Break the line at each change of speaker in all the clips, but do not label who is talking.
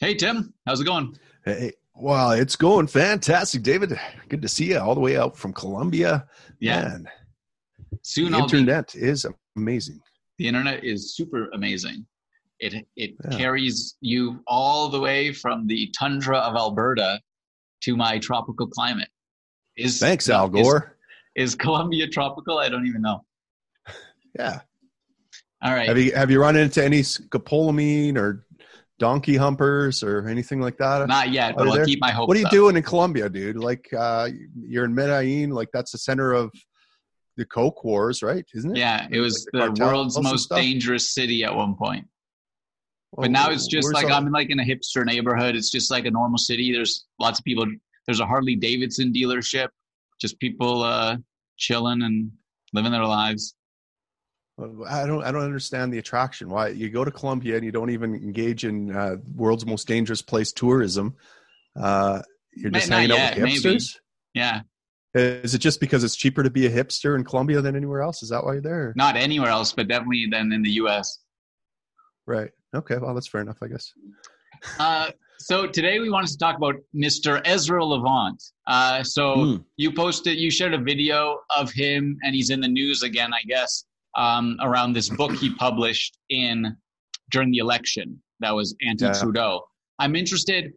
Hey, Tim. How's it going?
Hey, well, it's going fantastic, David. Good to see you all the way out from Colombia.
Yeah.
Man,
Soon
the
I'll be,
internet is amazing.
the internet is super amazing. It it
Yeah.
carries you all the way from the tundra of Alberta to my tropical climate. Is
Thanks, Al Gore.
Is, Colombia tropical? I don't even know.
yeah.
All right.
Have you have you run into any scopolamine or donkey humpers or anything like that?
Not yet, but I'll keep my hopes
what are you
up.
doing in Colombia, dude? Like uh, you're in Medellin, like that's the center of the Coke Wars, right? Isn't it?
Yeah, it was
Like the
the world's most dangerous city at one point.
Well,
But now it's just like
all-
I'm in like in a hipster neighborhood. It's just like a normal city. There's lots of people. There's a Harley Davidson dealership. Just people uh, chilling and living their lives.
I don't. I don't understand the attraction. Why you go to Colombia and you don't even engage in uh, world's most dangerous place tourism? Uh, you're just
not
hanging out
yet,
with
maybe.
hipsters.
Yeah,
Is it just because it's cheaper to be a hipster in Colombia than anywhere else? Is that why you're there?
not anywhere else, but definitely than in the U.S.
Right. Okay. Well, that's fair enough, I guess.
Uh, so today we wanted to talk about Mr. Ezra Levant. Uh, so
Hmm.
you posted, you shared a video of him, and he's in the news again, I guess, um, around this book he published in during the election that was anti-Trudeau. I'm interested.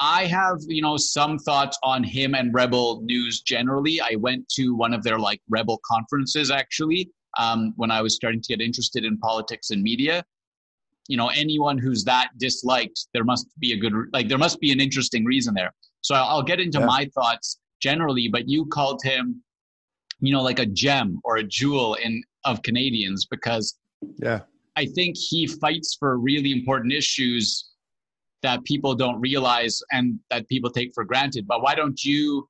I have, you know, some thoughts on him and Rebel News generally. I went to one of their like Rebel conferences actually um, when I was starting to get interested in politics and media you know anyone who's that disliked there must be a good like there must be an interesting reason there so i'll, I'll get into
Yeah.
my thoughts generally but you called him you know like a gem or a jewel in of canadians because
Yeah.
i think he fights for really important issues that people don't realize and that people take for granted but why don't you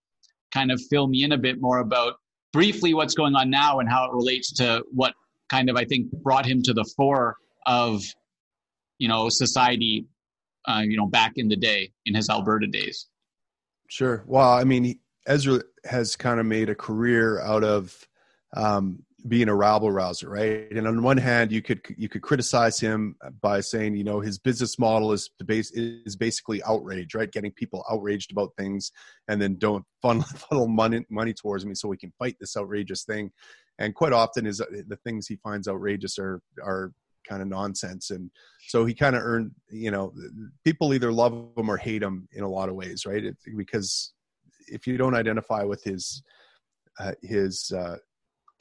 kind of fill me in a bit more about briefly what's going on now and how it relates to what kind of i think brought him to the fore of you know society uh, you know back in the day in his alberta days
Sure. Well, I mean, Ezra has kind of made a career out of um, being a rabble rouser, right? And on one hand, you could you could criticize him by saying, you know, his business model is the base is basically outrage, right? Getting people outraged about things, and then don't funnel, funnel money money towards me so we can fight this outrageous thing. And quite often, is the things he finds outrageous are are kind of nonsense, and so he kind of earned, you know, people either love him or hate him in a lot of ways, right? It, because if you don't identify with his uh, his uh,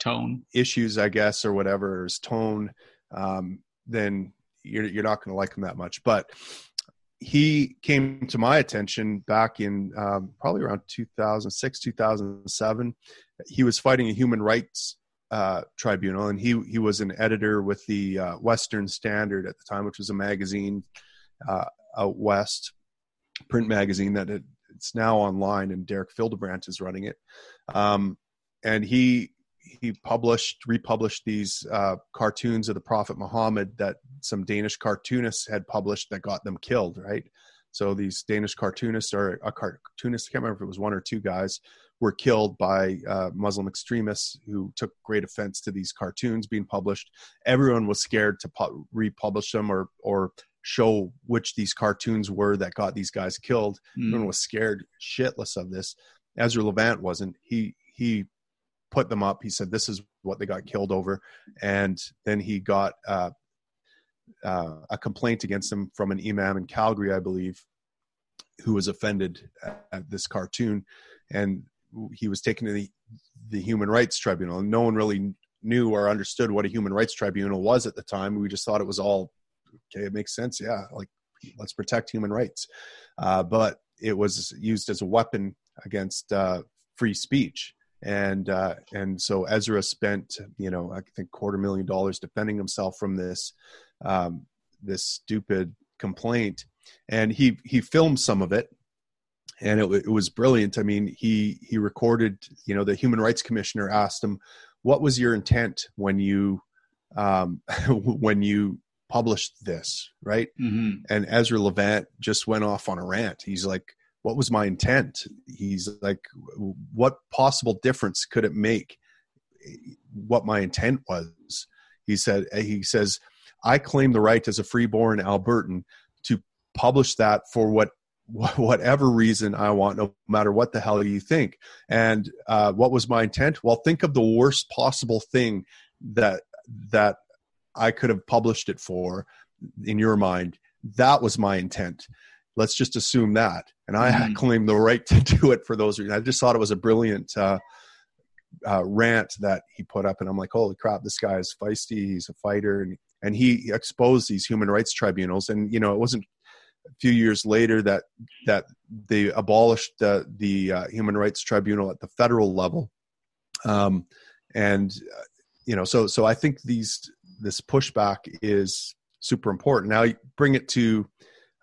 tone
issues, I guess, or whatever, his tone, um, then you're you're not going to like him that much. But he came to my attention back in um, probably around 2006, 2007. He was fighting a human rights uh, tribunal, and he he was an editor with the uh, Western Standard at the time, which was a magazine uh, out west, print magazine that it, it's now online, and Derek Fildebrandt is running it. Um, and he he published republished these uh, cartoons of the Prophet Muhammad that some Danish cartoonists had published that got them killed. Right. So these Danish cartoonists or a cartoonist, I can't remember if it was one or two guys, were killed by uh, Muslim extremists who took great offense to these cartoons being published. Everyone was scared to pu- republish them or or show which these cartoons were that got these guys killed.
Mm.
Everyone was scared shitless of this. Ezra Levant wasn't. He he put them up. He said this is what they got killed over, and then he got uh, uh, a complaint against him from an imam in Calgary, I believe, who was offended at, this cartoon, and he was taken to the the Human Rights Tribunal. And no one really knew or understood what a Human Rights Tribunal was at the time. We just thought it was all okay. It makes sense, yeah. Like let's protect human rights, uh, but it was used as a weapon against uh, free speech and uh, and so Ezra spent you know I think quarter million dollars defending himself from this um, this stupid complaint, and he he filmed some of it, and it, it was brilliant. I mean, he he recorded. You know, the Human Rights Commissioner asked him, "What was your intent when you um, when you published this?" Right,
hmm
and Ezra Levant just went off on a rant. He's like, "What was my intent?" He's like, "What possible difference could it make? What my intent was?" He said. He says, "I claim the right as a freeborn Albertan to publish that for what whatever reason I want, no matter what the hell you think. And uh, what was my intent? Well, think of the worst possible thing that that I could have published it for in your mind. That was my intent. Let's just assume that, and I mm-hmm. claim the right to do it for those reasons. I just thought it was a brilliant uh, uh, rant that he put up, and I'm like, holy crap, this guy is feisty. He's a fighter, and and he exposed these human rights tribunals. And you know, it wasn't a few years later that that they abolished the the uh, human rights tribunal at the federal level, um, and uh, you know, so so I think these this pushback is super important. Now, bring it to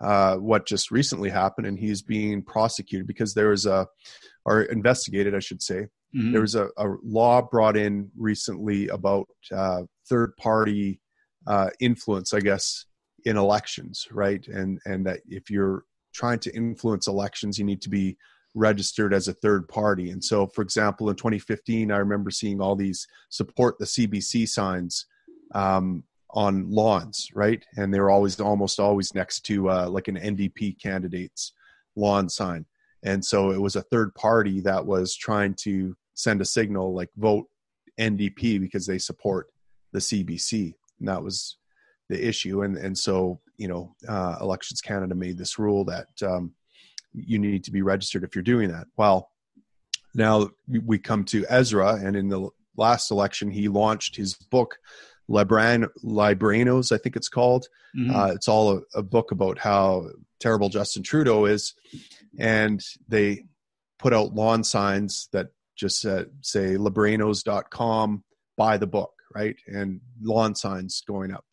uh, what just recently happened, and he's being prosecuted because there was a, or investigated, I should say. Mm-hmm. There was a, a, law brought in recently about uh, third party uh, influence, I guess, in elections, right? And and that if you're trying to influence elections, you need to be registered as a third party. And so, for example, in 2015, I remember seeing all these support the CBC signs um, on lawns, right? And they were always almost always next to uh, like an NDP candidate's lawn sign. And so it was a third party that was trying to send a signal like vote NDP because they support the CBC. And that was the issue. And, and so, you know, uh, Elections Canada made this rule that um, you need to be registered if you're doing that. Well, now we come to Ezra, and in the last election, he launched his book, Libran, Libranos, I think it's called. Mm-hmm. Uh, it's all a, a, book about how terrible Justin Trudeau is. And they put out lawn signs that just uh, say libranos.com, buy the book, right? And lawn signs going up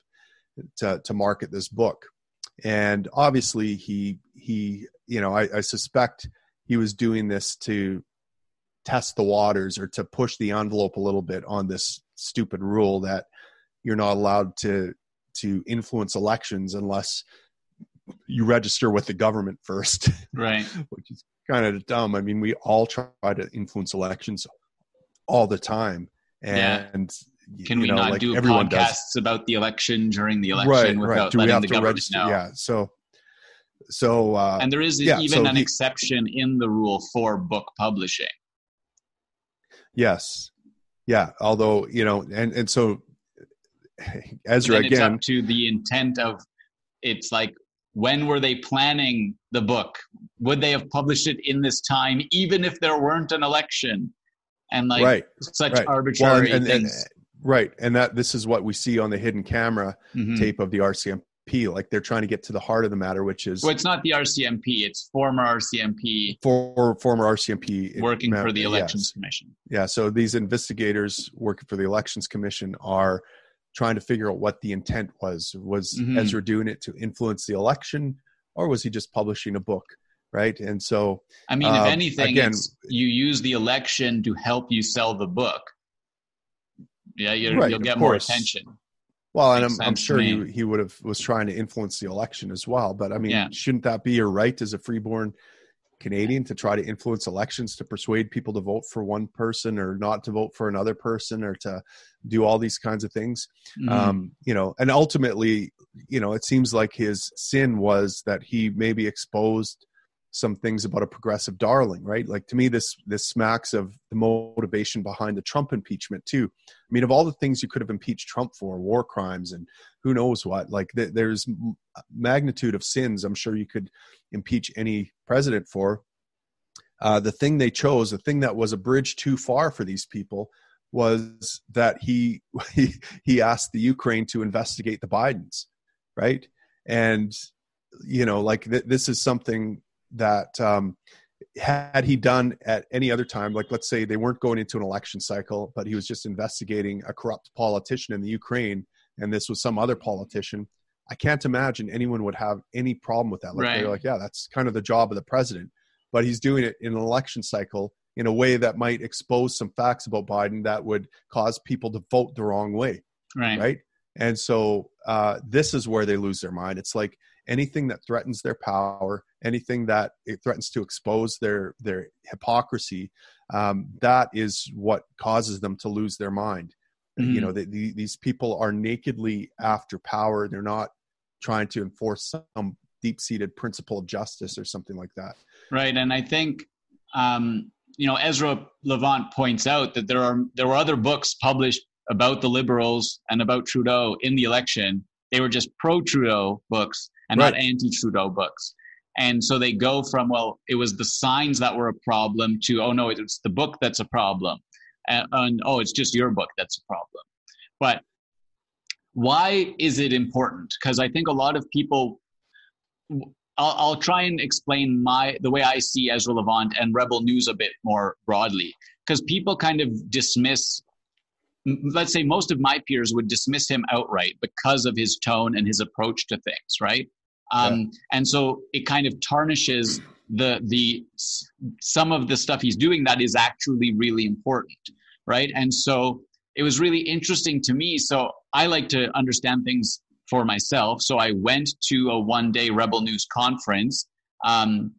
to, to market this book. And obviously, he, he you know, I, I suspect he was doing this to test the waters or to push the envelope a little bit on this stupid rule that you're not allowed to to influence elections unless you register with the government first.
Right.
Which is kind of dumb. I mean, we all try to influence elections all the time. And
yeah. can we know, not like do podcasts does. about the election during the election right, without right. Do letting the government register? know?
Yeah. So so uh,
and there is yeah, even so an he, exception in the rule for book publishing.
Yes. Yeah. Although, you know, and, and so Ezra again. It's
up to the intent of it's like when were they planning the book? Would they have published it in this time, even if there weren't an election? And like right, such right. arbitrary well, and, and, things. And,
right, and that this is what we see on the hidden camera mm-hmm. tape of the RCMP. Like they're trying to get to the heart of the matter, which is
well, it's not the RCMP; it's former RCMP,
for former RCMP
working for the Elections yes. Commission.
Yeah, so these investigators working for the Elections Commission are trying to figure out what the intent was. Was mm-hmm. Ezra doing it to influence the election, or was he just publishing a book? Right. And so,
I mean, if um, anything, again, you use the election to help you sell the book. Yeah, you will right, get more attention.
Well, and I'm, I'm, sure he, he would have was trying to influence the election as well. But I mean, yeah. shouldn't that be your right as a freeborn Canadian to try to influence elections to persuade people to vote for one person or not to vote for another person or to do all these kinds of things. Mm-hmm. Um, you know, and ultimately, you know, it seems like his sin was that he maybe exposed some things about a progressive darling, right? Like to me, this this smacks of the motivation behind the Trump impeachment too. I mean, of all the things you could have impeached Trump for, war crimes and who knows what, like th- there's magnitude of sins. I'm sure you could impeach any president for. Uh, the thing they chose, the thing that was a bridge too far for these people, was that he he, he asked the Ukraine to investigate the Bidens, right? And you know, like th- this is something that um, had he done at any other time, like let's say they weren't going into an election cycle, but he was just investigating a corrupt politician in the Ukraine, and this was some other politician. I can't imagine anyone would have any problem with that. Like right. they're like, yeah, that's kind of the job of the president. But he's doing it in an election cycle in a way that might expose some facts about Biden that would cause people to vote the wrong way.
Right.
Right. And so uh, this is where they lose their mind. It's like anything that threatens their power, anything that it threatens to expose their their hypocrisy, um, that is what causes them to lose their mind. Mm-hmm. You know, they, the, these people are nakedly after power. They're not trying to enforce some deep-seated principle of justice or something like that.
Right, and I think um, you know Ezra Levant points out that there are there were other books published about the liberals and about Trudeau in the election. They were just pro-Trudeau books and right. not anti-Trudeau books. And so they go from, well, it was the signs that were a problem to, oh no, it's the book that's a problem. And, and oh, it's just your book that's a problem. But why is it important? Because I think a lot of people, I'll, I'll, try and explain my the way I see Ezra Levant and Rebel News a bit more broadly. Because people kind of dismiss, let's say most of my peers would dismiss him outright because of his tone and his approach to things, right? Um, yeah. And so it kind of tarnishes the the some of the stuff he's doing that is actually really important, right? And so it was really interesting to me. So I like to understand things for myself. So I went to a one day Rebel News conference, um,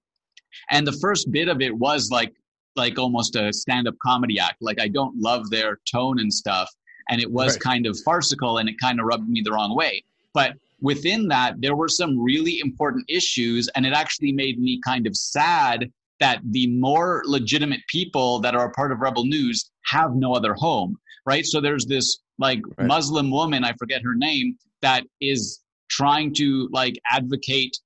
and the first bit of it was like like almost a stand up comedy act. Like I don't love their tone and stuff, and it was right. kind of farcical, and it kind of rubbed me the wrong way. But within that, there were some really important issues, and it actually made me kind of sad that the more legitimate people that are a part of Rebel News have no other home, right? So there's this like right. Muslim woman, I forget her name, that is trying to like advocate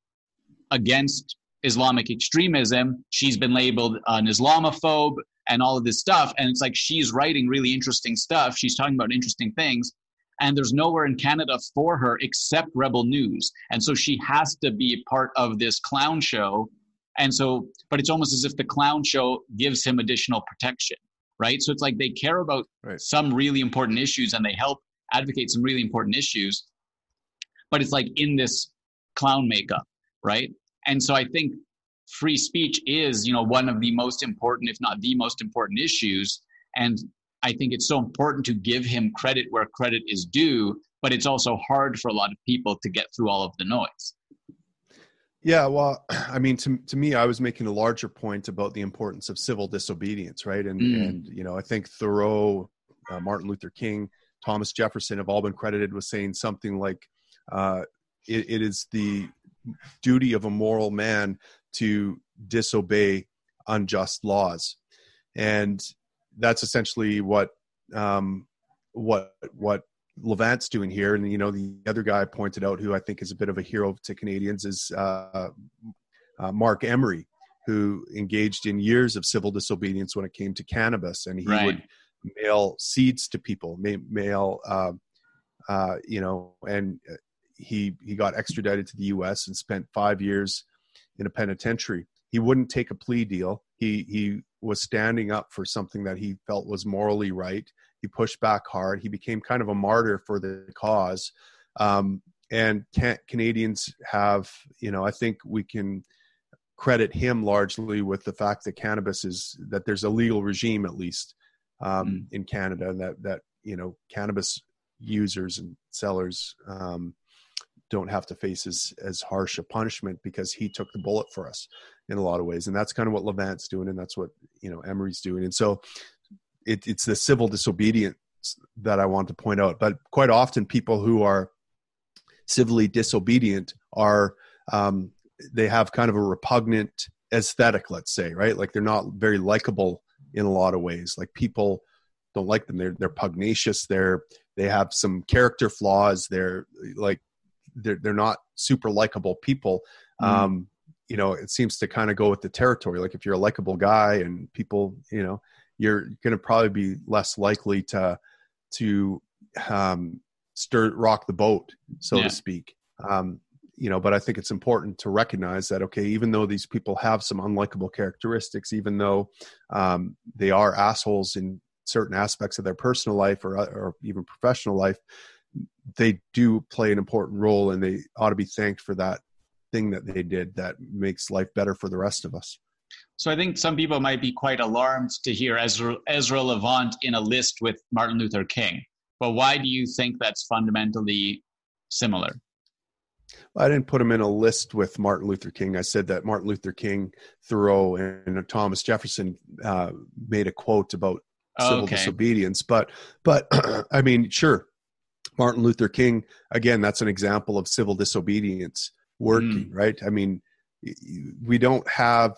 against Islamic extremism. She's been labeled an Islamophobe and all of this stuff. And it's like she's writing really interesting stuff. She's talking about interesting things and there's nowhere in Canada for her except Rebel News. And so she has to be part of this clown show. And so, but it's almost as if the clown show gives him additional protection, right? So it's like they care about right. some really important issues and they help advocate some really important issues, but it's like in this clown makeup, right? And so I think free speech is, you know, one of the most important, if not the most important issues. And I think it's so important to give him credit where credit is due, but it's also hard for a lot of people to get through all of the noise.
Yeah, well, I mean, to to me, I was making a larger point about the importance of civil disobedience, right? And mm. and you know, I think Thoreau, uh, Martin Luther King, Thomas Jefferson have all been credited with saying something like, uh, it, "It is the duty of a moral man to disobey unjust laws," and that's essentially what um, what what Levant's doing here. And you know, the other guy I pointed out, who I think is a bit of a hero to Canadians, is uh, uh, Marc Emery, who engaged in years of civil disobedience when it came to cannabis, and he right. would mail seeds to people, mail, uh, uh, you know, and he he got extradited to the U.S. and spent five years in a penitentiary. He wouldn't take a plea deal. He he was standing up for something that he felt was morally right. He pushed back hard. He became kind of a martyr for the cause. Um, and can, Canadians have, you know, I think we can credit him largely with the fact that cannabis is that there's a legal regime at least um, mm. in Canada, and that that you know cannabis users and sellers um, don't have to face as as harsh a punishment because he took the bullet for us in a lot of ways. And that's kind of what levant's doing and that's what you know emery's doing. And so it, it's the civil disobedience that i want to point out. But quite often people who are civilly disobedient are um, they have kind of a repugnant aesthetic let's say right? Like they're not very likable in a lot of ways. Like people don't like them. They're they're pugnacious. They're they have some character flaws. They're like they're they're not super likable people mm. um you know it seems to kind of go with the territory like if you're a likable guy and people you know you're going to probably be less likely to to um stir rock the boat so yeah. to speak um you know but i think it's important to recognize that okay even though these people have some unlikable characteristics even though um, they are assholes in certain aspects of their personal life or, or even professional life they do play an important role and they ought to be thanked for that thing that they did that makes life better for the rest of us.
So I think some people might be quite alarmed to hear Ezra, Ezra Levant in a list with Martin Luther King. But why do you think that's fundamentally similar?
I didn't put him in a list with Martin Luther King. I said that Martin Luther King, Thoreau, and Thomas Jefferson uh, made a quote about oh, civil okay. disobedience. But, but I mean, sure, Martin Luther King, again, that's an example of civil disobedience working, mm. right? I mean, we don't have,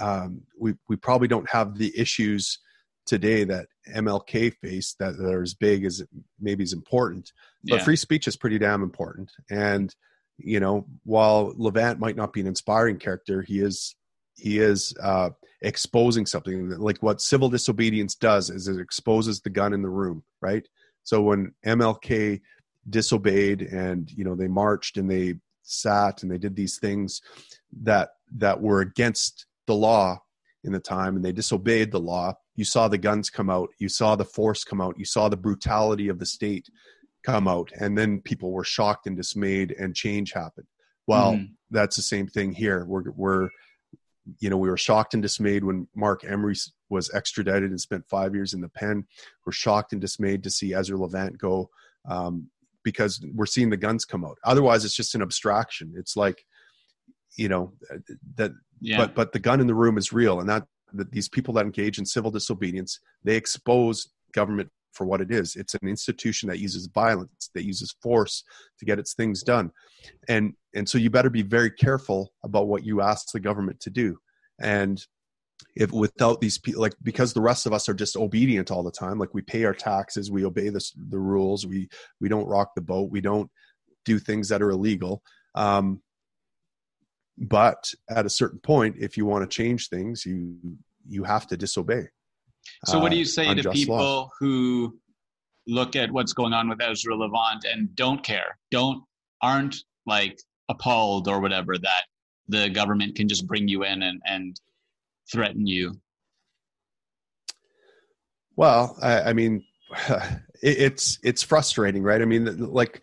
um, we, we probably don't have the issues today that MLK faced that are as big as maybe as important. But yeah. free speech is pretty damn important. And, you know, while Levant might not be an inspiring character, he is he is uh, exposing something like what civil disobedience does is it exposes the gun in the room, right? So when MLK disobeyed and you know they marched and they sat and they did these things that that were against the law in the time and they disobeyed the law you saw the guns come out you saw the force come out you saw the brutality of the state come out and then people were shocked and dismayed and change happened well mm. that's the same thing here we're we're you know we were shocked and dismayed when Marc emery was extradited and spent five years in the pen. We're shocked and dismayed to see ezra levant go um, because we're seeing the guns come out. Otherwise it's just an abstraction. It's like you know that yeah. but but the gun in the room is real and that, that these people that engage in civil disobedience they expose government for what it is. It's an institution that uses violence that uses force to get its things done. And and so you better be very careful about what you ask the government to do. And if without these people like because the rest of us are just obedient all the time like we pay our taxes we obey the, the rules we we don't rock the boat we don't do things that are illegal um, but at a certain point if you want to change things you you have to disobey
so what do you uh, say uh, to people law. who look at what's going on with ezra levant and don't care don't aren't like appalled or whatever that the government can just bring you in and and threaten you?
Well, I, I mean, it, it's it's frustrating, right? I mean, like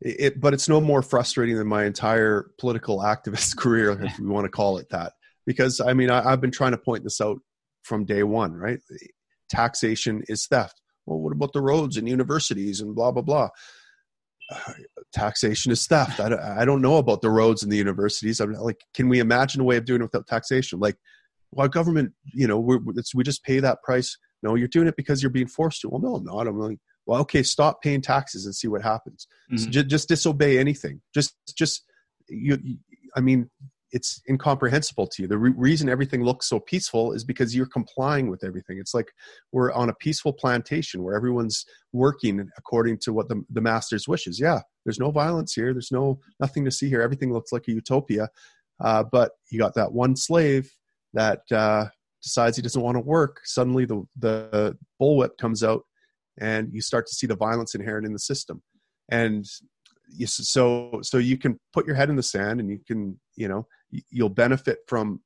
it, but it's no more frustrating than my entire political activist career, if we want to call it that. Because I mean, I, I've been trying to point this out from day one, right? Taxation is theft. Well, what about the roads and universities and blah blah blah? Uh, taxation is theft. I don't, I don't know about the roads and the universities. I'm like, can we imagine a way of doing it without taxation? Like, well, government, you know, we we just pay that price. No, you're doing it because you're being forced to. Well, no, I'm not. I'm like, well, okay, stop paying taxes and see what happens. Mm-hmm. So just, just disobey anything. Just, just you. I mean, it's incomprehensible to you. The re- reason everything looks so peaceful is because you're complying with everything. It's like we're on a peaceful plantation where everyone's working according to what the, the master's wishes. Yeah, there's no violence here. There's no nothing to see here. Everything looks like a utopia. Uh, but you got that one slave that uh, decides he doesn't want to work, suddenly the, the bullwhip comes out and you start to see the violence inherent in the system. And so, so you can put your head in the sand and you can, you know, you'll benefit from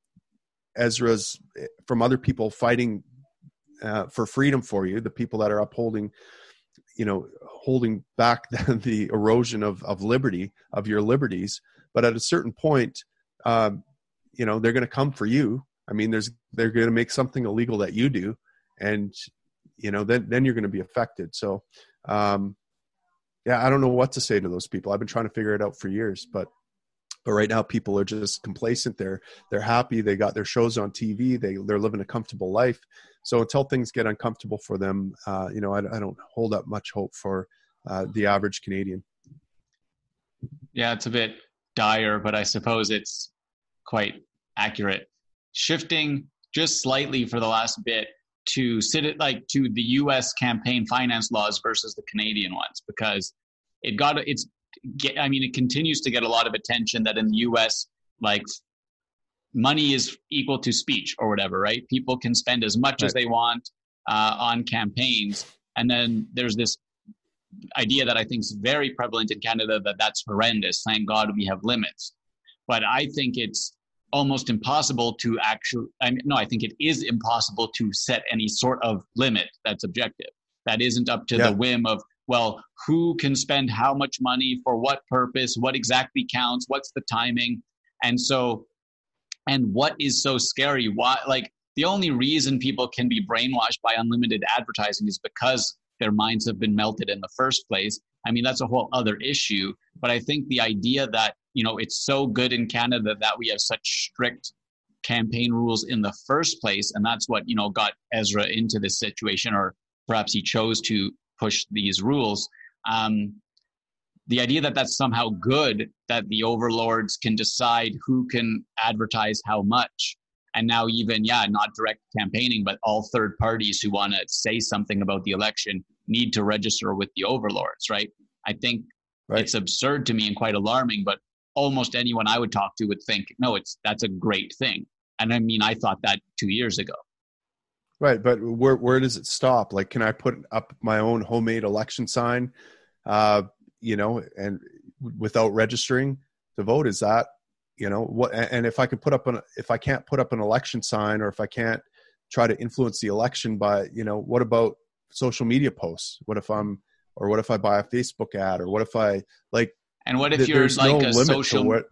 Ezra's, from other people fighting uh, for freedom for you, the people that are upholding, you know, holding back the, the erosion of, of liberty, of your liberties. But at a certain point, um, you know, they're going to come for you I mean, there's they're going to make something illegal that you do, and you know then then you're going to be affected. So, um, yeah, I don't know what to say to those people. I've been trying to figure it out for years, but but right now people are just complacent. They're they're happy. They got their shows on TV. They they're living a comfortable life. So until things get uncomfortable for them, uh, you know, I, I, don't hold up much hope for uh, the average Canadian.
Yeah, it's a bit dire, but I suppose it's quite accurate shifting just slightly for the last bit to sit it like to the U.S. campaign finance laws versus the Canadian ones because it got it's I mean it continues to get a lot of attention that in the U.S. like money is equal to speech or whatever right people can spend as much right. as they want uh, on campaigns and then there's this idea that I think is very prevalent in Canada that that's horrendous thank God we have limits but I think it's almost impossible to actually I mean, no i think it is impossible to set any sort of limit that's objective that isn't up to yeah. the whim of well who can spend how much money for what purpose what exactly counts what's the timing? And so and what is so scary? Why like the only reason people can be brainwashed by unlimited advertising is because their minds have been melted in the first place. I mean that's a whole other issue but i think the idea that you know it's so good in canada that we have such strict campaign rules in the first place and that's what you know got ezra into this situation or perhaps he chose to push these rules. Um, the idea that that's somehow good that the overlords can decide who can advertise how much and now even yeah not direct campaigning but all third parties who want to say something about the election need to register with the overlords right? I think right. it's absurd to me and quite alarming but almost anyone i would talk to would think no it's that's a great thing. And i mean i thought that 2 years ago
right but where where does it stop? Like can i put up my own homemade election sign uh you know and without registering to vote? Is that you know what and if i can put up an if i can't put up an election sign or if i can't try to influence the election by you know what about social media posts? What if i'm or what if i buy a facebook ad or what if i like
and what if th- you're like no a social what,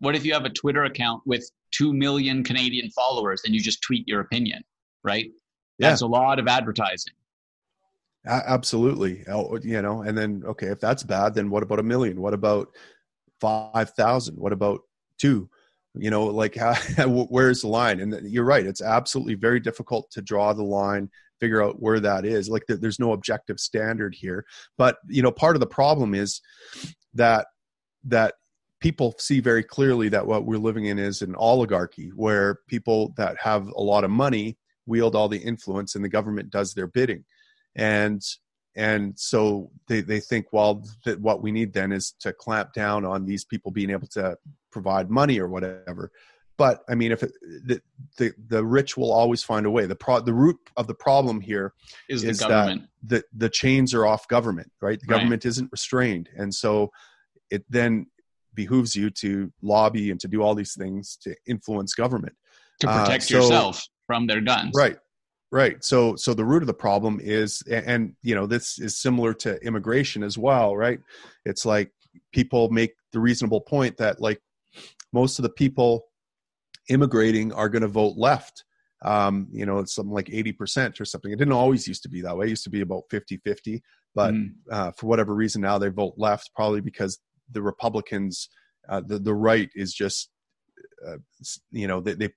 what if you have a twitter account with 2 million canadian followers and you just tweet your opinion right? That's a lot of advertising.
Absolutely. Oh, you know and then okay if that's bad then what about a million? What about 5000 what about two? You know like how, where's the line? And you're right it's absolutely very difficult to draw the line figure out where that is. Like there's no objective standard here. But you know part of the problem is that that people see very clearly that what we're living in is an oligarchy where people that have a lot of money wield all the influence and the government does their bidding. And and so they, they think well that what we need then is to clamp down on these people being able to provide money or whatever. But i mean if it, the, the, the rich will always find a way. The pro the root of the problem here
is, is the government.
that the, the chains are off government right? The government right. isn't restrained. And so it then behooves you to lobby and to do all these things to influence government.
To protect uh, so, yourself from their guns
right Right. So so the root of the problem is and you know this is similar to immigration as well, right? It's like people make the reasonable point that like most of the people immigrating are going to vote left. Um, you know, it's something like 80% or something. It didn't always used to be that way. It used to be about 50-50, but mm. uh, for whatever reason now they vote left probably because the Republicans uh, the the right is just uh, you know they, they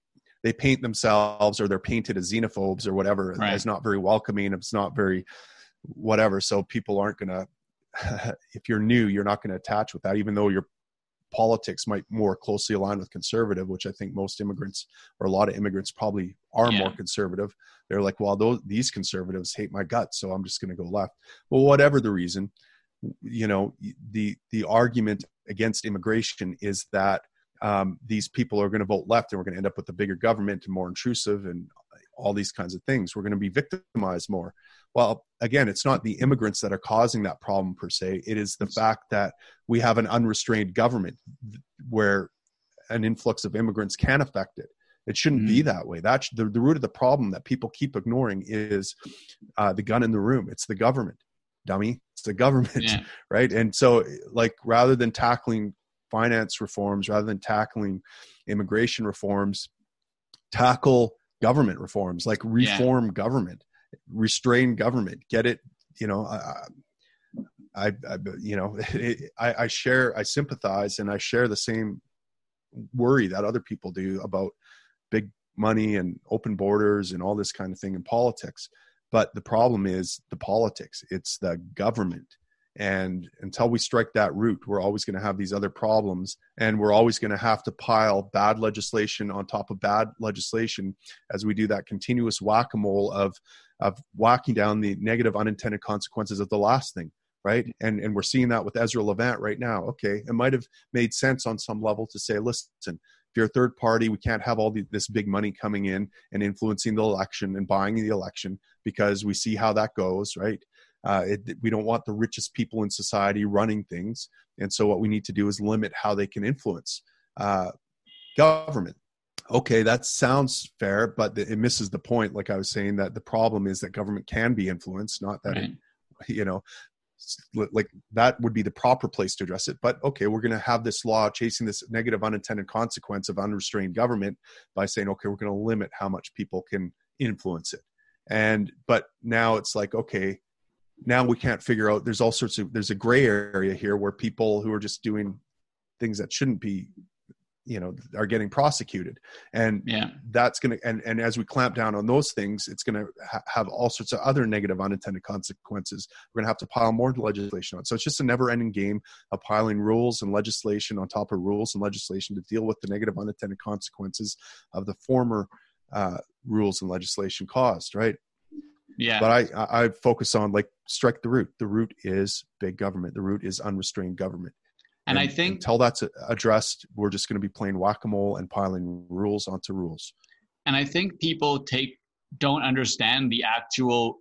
they paint themselves or they're painted as xenophobes or whatever right. as not very welcoming it's not very whatever so people aren't going to if you're new you're not going to attach with that even though your politics might more closely align with conservative which i think most immigrants or a lot of immigrants probably are yeah. more conservative they're like well those these conservatives hate my guts so i'm just going to go left well whatever the reason you know the the argument against immigration is that um, these people are going to vote left and we're going to end up with a bigger government and more intrusive and all these kinds of things. We're going to be victimized more. Well, again, it's not the immigrants that are causing that problem per se. It is the fact that we have an unrestrained government where an influx of immigrants can affect it. It shouldn't mm-hmm. be that way. That's the, the root of the problem that people keep ignoring is uh, the gun in the room. It's the government, dummy. It's the government, yeah. right? And so, like, rather than tackling finance reforms rather than tackling immigration reforms tackle government reforms like reform yeah. government restrain government get it you know I, I, I you know it, I, I share I sympathize and I share the same worry that other people do about big money and open borders and all this kind of thing in politics. But the problem is the politics. It's the government and until we strike that root, we're always going to have these other problems. And we're always going to have to pile bad legislation on top of bad legislation as we do that continuous whack a mole of, of whacking down the negative unintended consequences of the last thing. Right. Mm-hmm. And, and we're seeing that with Ezra Levant right now. Okay. It might have made sense on some level to say, listen, if you're a third party, we can't have all the, this big money coming in and influencing the election and buying the election because we see how that goes, right? Uh, it, we don't want the richest people in society running things. And so what we need to do is limit how they can influence uh, government. Okay, that sounds fair, but it misses the point. Like I was saying, that the problem is that government can be influenced, not that right. it, you know, like that would be the proper place to address it. But okay, we're going to have this law chasing this negative unintended consequence of unrestrained government by saying, okay, we're going to limit how much people can influence it. And but now it's like, okay, now we can't figure out there's all sorts of there's a gray area here where people who are just doing things that shouldn't be you know are getting prosecuted. And
yeah.
that's going to and, and as we clamp down on those things it's going to ha- have all sorts of other negative unintended consequences we're going to have to pile more legislation on. So it's just a never ending game of piling rules and legislation on top of rules and legislation to deal with the negative unintended consequences of the former uh, rules and legislation caused right
yeah
but I, I focus on like strike the root the root is big government the root is unrestrained government
and, and I think
until that's addressed, we're just going to be playing whack a mole and piling rules onto rules.
And I think people take don't understand the actual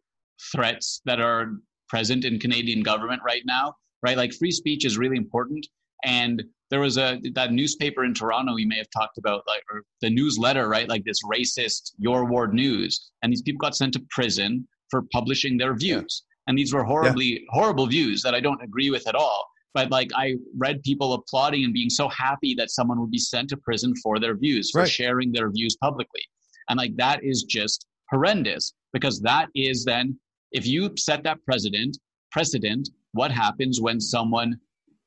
threats that are present in Canadian government right now. Right, like free speech is really important. And there was a that newspaper in Toronto you may have talked about, like or the newsletter, right? Like this racist Your Ward News, and these people got sent to prison for publishing their views. And these were horribly yeah. horrible views that I don't agree with at all but like I read people applauding and being so happy that someone would be sent to prison for their views, for right. sharing their views publicly. And like that is just horrendous because that is then if you set that precedent, precedent, what happens when someone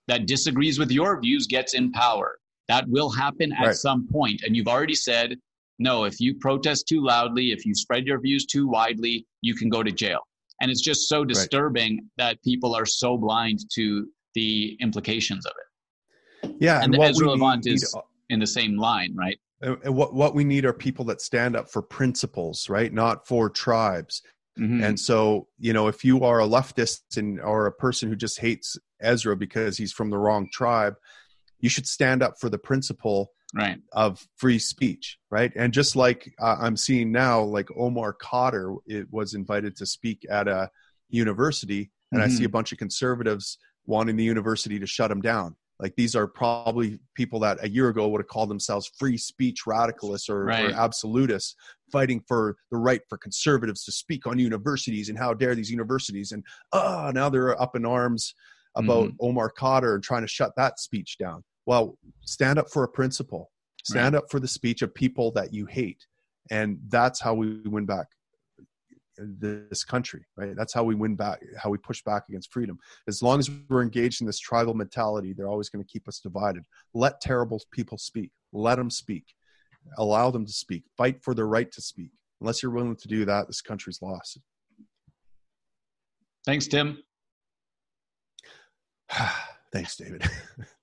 that disagrees with your views gets in power? That will happen at right. some point. And you've already said, no, if you protest too loudly, if you spread your views too widely, you can go to jail. And it's just so disturbing right. that people are so blind to the implications of it.
Yeah,
and, and Ezra Levant is in the same line, right?
And what what we need are people that stand up for principles, right? Not for tribes. Mm-hmm. And so, you know, if you are a leftist and or a person who just hates Ezra because he's from the wrong tribe, you should stand up for the principle
right.
of free speech, right? And just like uh, I'm seeing now, like Omar Khadr it was invited to speak at a university, and mm-hmm. I see mm-hmm. a bunch of conservatives wanting the university to shut him down. Like these are probably people that a year ago would have called themselves free speech radicalists or, right. or absolutists, fighting for the right for conservatives to speak on universities and how dare these universities. And ah, oh, now they're up in arms about mm-hmm. Omar Khadr and trying to shut that speech down. Well, stand up for a principle. Stand right. up for the speech of people that you hate. And that's how we win back this country right? That's how we win back how we push back against freedom. As long as we're engaged in this tribal mentality they're always going to keep us divided. Let terrible people speak. Let them speak. Allow them to speak. Fight for their right to speak. Unless you're willing to do that this country's lost.
Thanks tim.
Thanks david